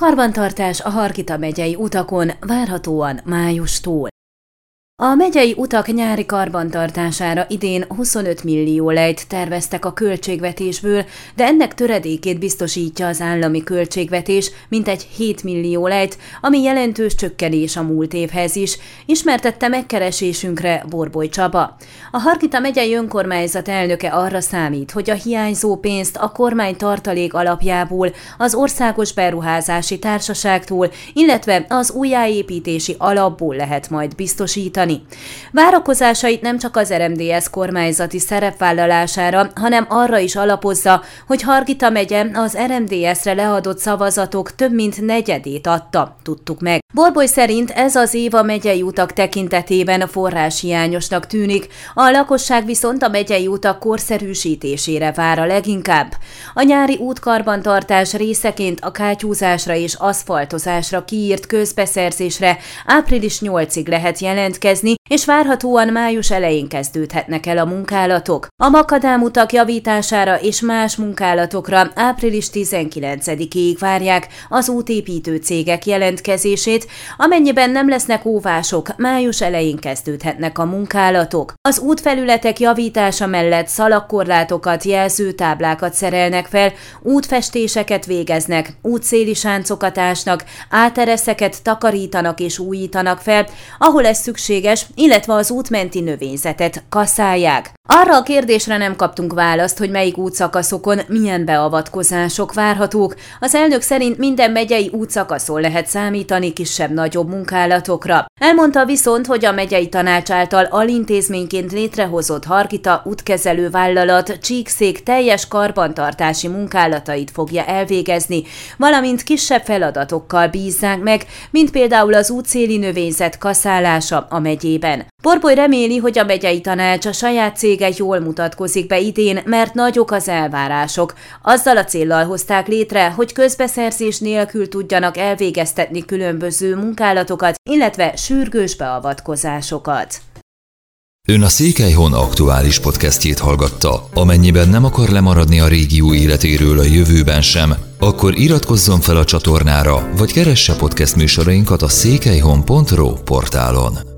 Karbantartás a Harkita megyei utakon várhatóan májustól. A megyei utak nyári karbantartására idén 25 millió lejt terveztek a költségvetésből, de ennek töredékét biztosítja az állami költségvetés, mintegy 7 millió lejt, ami jelentős csökkenés a múlt évhez is, ismertette megkeresésünkre Borboly Csaba. A Harkita megyei önkormányzat elnöke arra számít, hogy a hiányzó pénzt a kormány tartalék alapjából, az Országos Beruházási Társaságtól, illetve az újjáépítési alapból lehet majd biztosítani javítani. Várakozásait nem csak az RMDS kormányzati szerepvállalására, hanem arra is alapozza, hogy Hargita megye az RMDS-re leadott szavazatok több mint negyedét adta, tudtuk meg. Borboly szerint ez az év a megyei utak tekintetében forráshiányosnak tűnik, a lakosság viszont a megyei utak korszerűsítésére vár a leginkább. A nyári útkarbantartás részeként a kátyúzásra és aszfaltozásra kiírt közbeszerzésre április 8-ig lehet jelentkezni, érezni, és várhatóan május elején kezdődhetnek el a munkálatok. A makadámutak javítására és más munkálatokra április 19-ig várják az útépítő cégek jelentkezését, amennyiben nem lesznek óvások, május elején kezdődhetnek a munkálatok. Az útfelületek javítása mellett szalagkorlátokat, jelzőtáblákat szerelnek fel, útfestéseket végeznek, útszéli sáncokat ásnak, átereszeket takarítanak és újítanak fel, ahol ez szükséges, illetve az útmenti növényzetet kaszálják. Arra a kérdésre nem kaptunk választ, hogy melyik útszakaszokon milyen beavatkozások várhatók. Az elnök szerint minden megyei útszakaszon lehet számítani kisebb-nagyobb munkálatokra. Elmondta viszont, hogy a megyei tanács által alintézményként létrehozott Harkita útkezelő vállalat Csíkszék teljes karbantartási munkálatait fogja elvégezni, valamint kisebb feladatokkal bízzák meg, mint például az útszéli növényzet kaszálása a megyében. Porboly reméli, hogy a megyei tanács a saját cége jól mutatkozik be idén, mert nagyok az elvárások. Azzal a céllal hozták létre, hogy közbeszerzés nélkül tudjanak elvégeztetni különböző munkálatokat, illetve sürgős beavatkozásokat. Ön a Székelyhon aktuális podcastjét hallgatta. Amennyiben nem akar lemaradni a régió életéről a jövőben sem, akkor iratkozzon fel a csatornára, vagy keresse podcast műsorainkat a székelyhon.pro portálon.